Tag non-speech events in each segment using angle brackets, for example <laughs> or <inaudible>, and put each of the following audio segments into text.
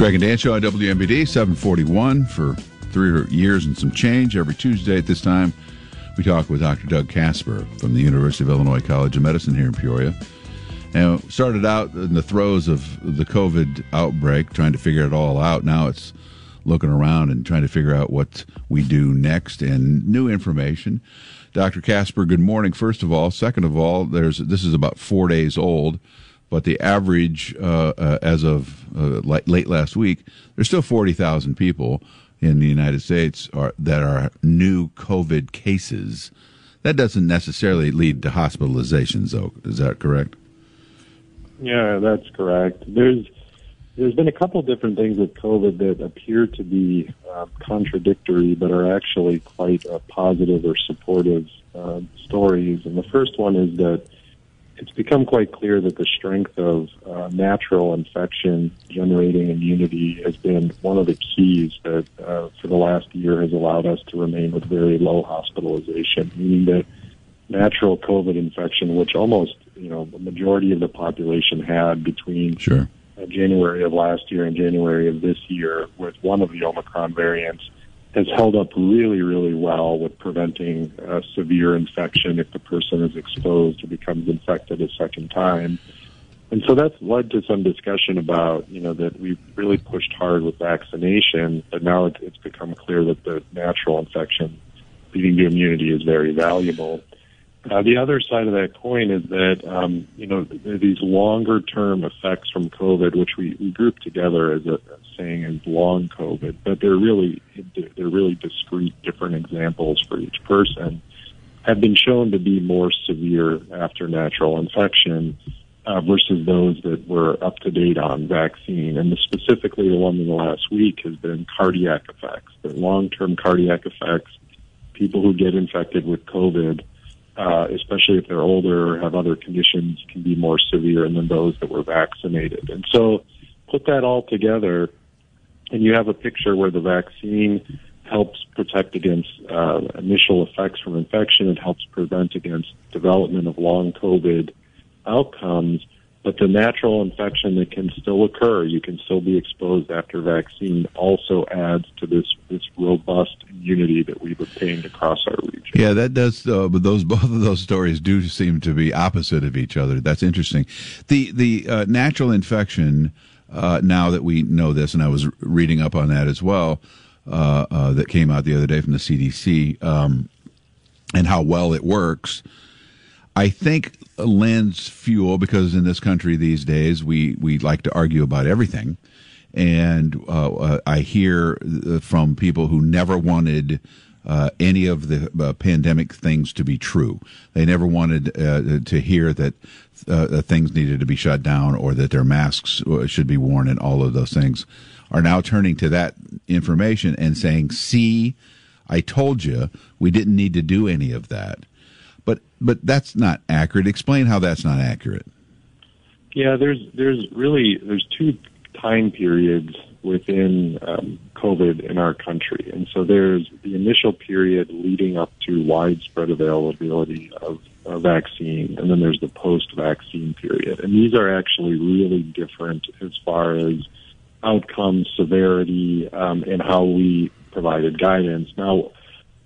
Greg and Dan Show on WMBD 741 for three years and some change. Every Tuesday at this time, we talk with Dr. Doug Casper from the University of Illinois College of Medicine here in Peoria. And started out in the throes of the COVID outbreak, trying to figure it all out. Now it's looking around and trying to figure out what we do next and new information. Dr. Casper, good morning. First of all, second of all, there's this is about four days old but the average uh, uh, as of uh, late last week, there's still 40,000 people in the United States are, that are new COVID cases. That doesn't necessarily lead to hospitalizations, though. Is that correct? Yeah, that's correct. There's there's been a couple different things with COVID that appear to be uh, contradictory, but are actually quite uh, positive or supportive uh, stories. And the first one is that it's become quite clear that the strength of uh, natural infection generating immunity has been one of the keys that uh, for the last year has allowed us to remain with very low hospitalization, meaning that natural COVID infection, which almost, you know, the majority of the population had between sure. January of last year and January of this year with one of the Omicron variants, has held up really, really well with preventing uh, severe infection if the person is exposed or becomes infected a second time. And so that's led to some discussion about, you know, that we've really pushed hard with vaccination, but now it's become clear that the natural infection leading to immunity is very valuable. The other side of that coin is that um, you know these longer term effects from COVID, which we, we group together as a, a saying as long COVID, but they're really they're really discrete, different examples for each person, have been shown to be more severe after natural infection uh, versus those that were up to date on vaccine. And the, specifically, the one in the last week has been cardiac effects, the long term cardiac effects, people who get infected with COVID uh, especially if they're older or have other conditions, can be more severe than those that were vaccinated. And so put that all together, and you have a picture where the vaccine helps protect against uh, initial effects from infection. It helps prevent against development of long COVID outcomes. But the natural infection that can still occur, you can still be exposed after vaccine, also adds to this this robust immunity that we've obtained across our region. Yeah, that does. Uh, but those <laughs> both of those stories do seem to be opposite of each other. That's interesting. The the uh, natural infection. Uh, now that we know this, and I was reading up on that as well, uh, uh, that came out the other day from the CDC, um, and how well it works. I think lends fuel because in this country these days we, we like to argue about everything. And uh, uh, I hear uh, from people who never wanted uh, any of the uh, pandemic things to be true. They never wanted uh, to hear that things needed to be shut down or that their masks should be worn and all of those things are now turning to that information and saying, see, I told you we didn't need to do any of that but that's not accurate. Explain how that's not accurate. Yeah, there's there's really there's two time periods within um, COVID in our country, and so there's the initial period leading up to widespread availability of a vaccine, and then there's the post-vaccine period, and these are actually really different as far as outcome severity um, and how we provided guidance. Now,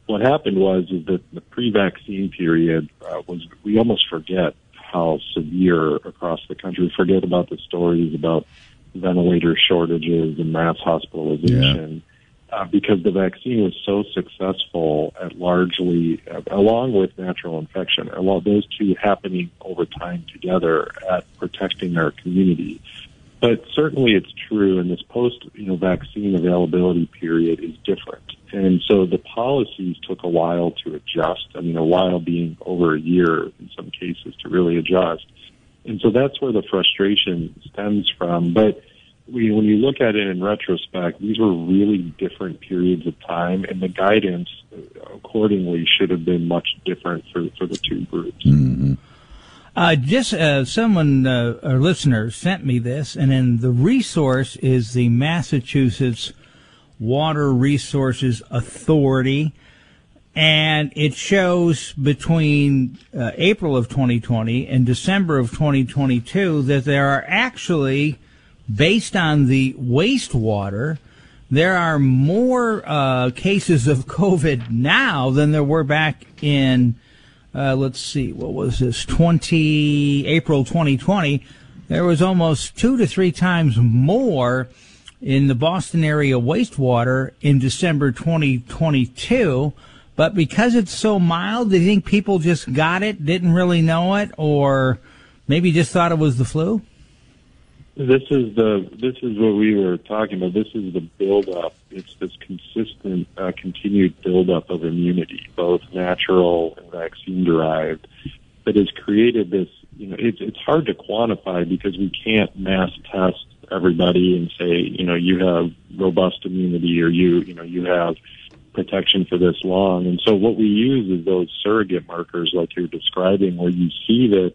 what happened was is that the pre-vaccine period uh, was we almost forget how severe across the country. We forget about the stories about ventilator shortages and mass hospitalization. Yeah. Uh, because the vaccine was so successful at largely, uh, along with natural infection, along those two happening over time together at protecting our community. But certainly it's true and this post, you know, vaccine availability period is different. And so the policies took a while to adjust. I mean, a while being over a year in some cases to really adjust. And so that's where the frustration stems from. But we, when you look at it in retrospect, these were really different periods of time, and the guidance accordingly should have been much different for, for the two groups. Mm-hmm. Uh, just uh, someone, uh, a listener, sent me this, and then the resource is the Massachusetts Water Resources Authority, and it shows between uh, April of 2020 and December of 2022 that there are actually based on the wastewater, there are more uh, cases of COVID now than there were back in, uh, let's see, what was this, 20, April 2020. There was almost two to three times more in the Boston area wastewater in December 2022. But because it's so mild, do you think people just got it, didn't really know it, or maybe just thought it was the flu? This is the this is what we were talking about. This is the buildup. It's this consistent, uh, continued buildup of immunity, both natural and vaccine derived, that has created this. You know, it's it's hard to quantify because we can't mass test everybody and say, you know, you have robust immunity or you, you know, you have protection for this long. And so what we use is those surrogate markers like you're describing where you see that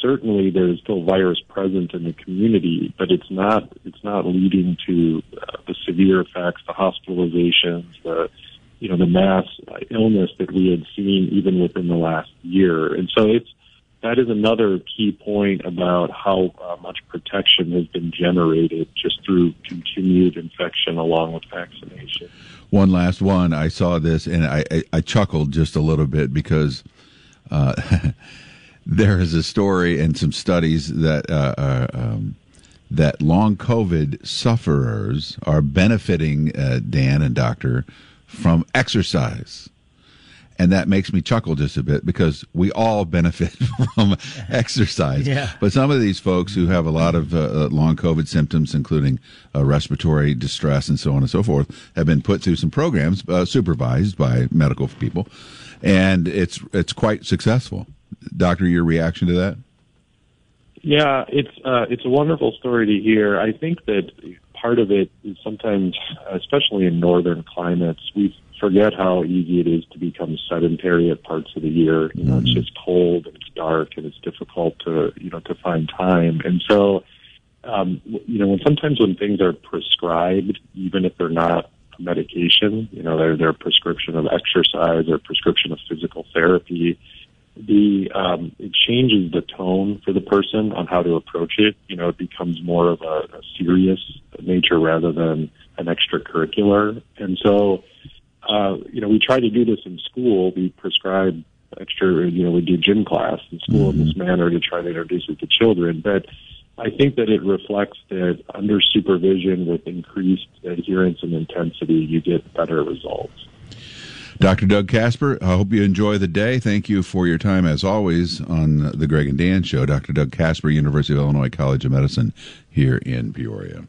certainly there's still virus present in the community, but it's not it's not leading to uh, the severe effects, the hospitalizations, the you know the mass illness that we had seen even within the last year. And so it's that is another key point about how uh, much protection has been generated just through continued infection along with vaccination. One last one. I saw this and I, I, I chuckled just a little bit because uh, <laughs> there is a story and some studies that uh, uh, um, that long COVID sufferers are benefiting uh, Dan and Doctor from exercise. And that makes me chuckle just a bit because we all benefit <laughs> from exercise. Yeah. But some of these folks who have a lot of uh, uh, long COVID symptoms, including uh, respiratory distress and so on and so forth, have been put through some programs uh, supervised by medical people, and it's it's quite successful. Doctor, your reaction to that? Yeah, it's uh, it's a wonderful story to hear. I think that part of it is sometimes, especially in northern climates, we forget how easy it is to become sedentary at parts of the year. You know, mm-hmm. it's just cold and it's dark and it's difficult to you know to find time. And so, um, you know, when sometimes when things are prescribed, even if they're not medication, you know, they're their prescription of exercise or prescription of physical therapy the um, it changes the tone for the person on how to approach it. You know, it becomes more of a, a serious nature rather than an extracurricular. And so, uh, you know, we try to do this in school. We prescribe extra, you know, we do gym class in school mm-hmm. in this mm-hmm. manner to try to introduce it to children. But I think that it reflects that under supervision with increased adherence and intensity, you get better results. Dr. Doug Casper, I hope you enjoy the day. Thank you for your time, as always, on the Greg and Dan Show. Dr. Doug Casper, University of Illinois College of Medicine, here in Peoria.